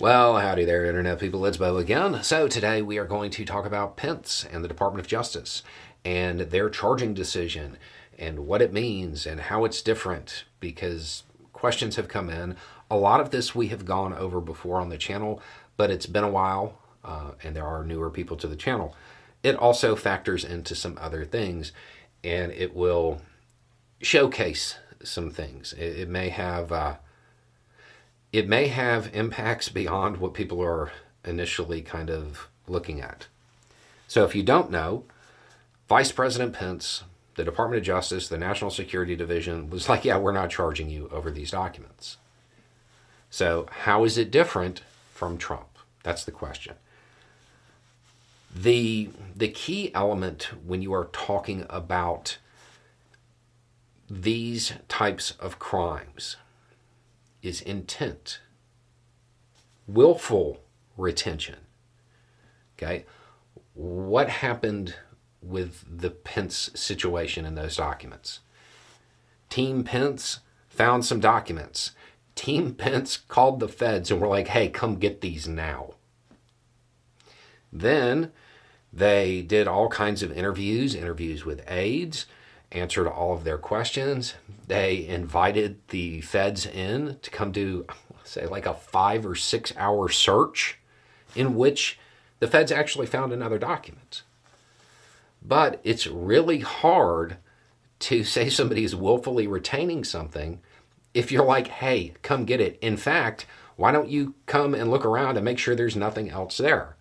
Well, howdy there, Internet people. It's Beau again. So, today we are going to talk about Pence and the Department of Justice and their charging decision and what it means and how it's different because questions have come in. A lot of this we have gone over before on the channel, but it's been a while uh, and there are newer people to the channel. It also factors into some other things and it will showcase some things. It, it may have. Uh, it may have impacts beyond what people are initially kind of looking at. So, if you don't know, Vice President Pence, the Department of Justice, the National Security Division was like, yeah, we're not charging you over these documents. So, how is it different from Trump? That's the question. The, the key element when you are talking about these types of crimes is intent, willful retention. Okay? What happened with the Pence situation in those documents? Team Pence found some documents. Team Pence called the feds and were like, hey, come get these now. Then they did all kinds of interviews, interviews with aides, answered all of their questions. They invited the feds in to come do, say, like a five or six hour search in which the feds actually found another document. But it's really hard to say somebody is willfully retaining something if you're like, hey, come get it. In fact, why don't you come and look around and make sure there's nothing else there?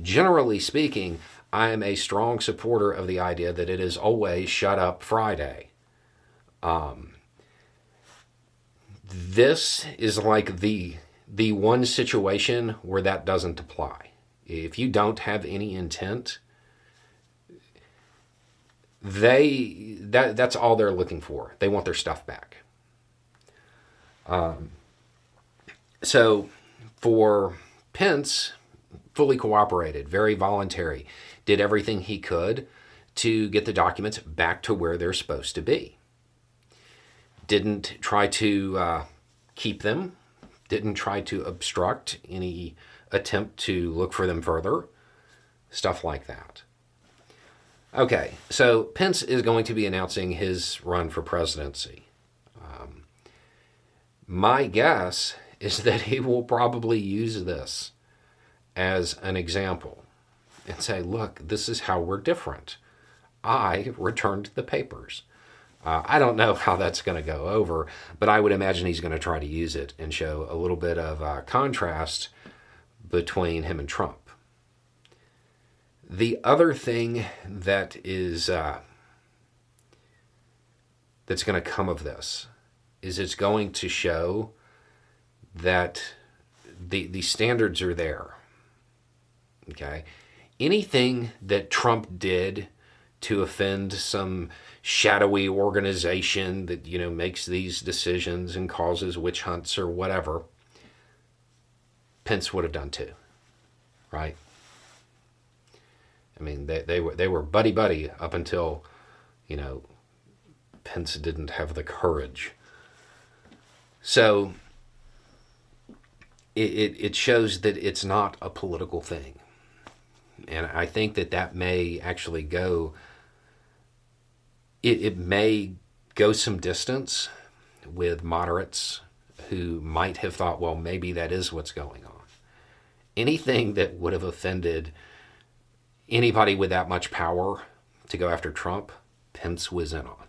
Generally speaking, I am a strong supporter of the idea that it is always shut up Friday. Um, this is like the the one situation where that doesn't apply. If you don't have any intent, they that that's all they're looking for. They want their stuff back. Um, so for Pence, fully cooperated, very voluntary did everything he could to get the documents back to where they're supposed to be. Didn't try to uh, keep them, didn't try to obstruct any attempt to look for them further, stuff like that. Okay, so Pence is going to be announcing his run for presidency. Um, my guess is that he will probably use this as an example and say, look, this is how we're different. I returned the papers. Uh, I don't know how that's going to go over, but I would imagine he's going to try to use it and show a little bit of uh, contrast between him and Trump. The other thing that is uh, that's going to come of this is it's going to show that the the standards are there. Okay, anything that Trump did to offend some shadowy organization that you know makes these decisions and causes witch hunts or whatever Pence would have done too right? I mean they, they were they were buddy buddy up until you know Pence didn't have the courage. So it, it, it shows that it's not a political thing and I think that that may actually go. It, it may go some distance with moderates who might have thought, well, maybe that is what's going on. Anything that would have offended anybody with that much power to go after Trump, Pence was in on.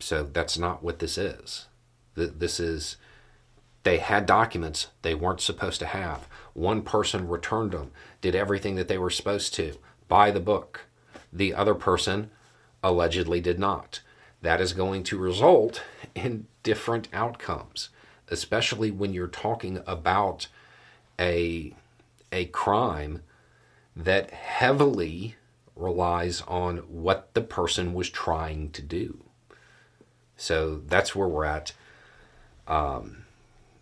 So that's not what this is. This is they had documents they weren't supposed to have. One person returned them, did everything that they were supposed to, by the book. The other person allegedly did not. That is going to result in different outcomes, especially when you're talking about a, a crime that heavily relies on what the person was trying to do. So that's where we're at. Um,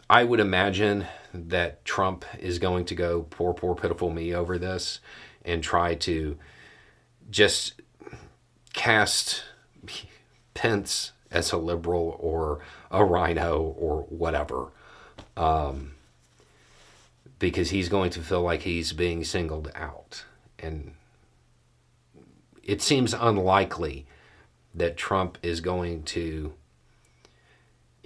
I would imagine that Trump is going to go poor, poor, pitiful me over this and try to just cast Pence as a liberal or a RINO or whatever um, because he's going to feel like he's being singled out. And it seems unlikely that Trump is going to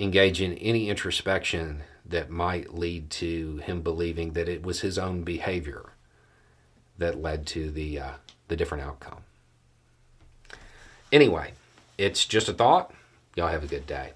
engage in any introspection that might lead to him believing that it was his own behavior that led to the uh, the different outcome. Anyway, it's just a thought. Y'all have a good day.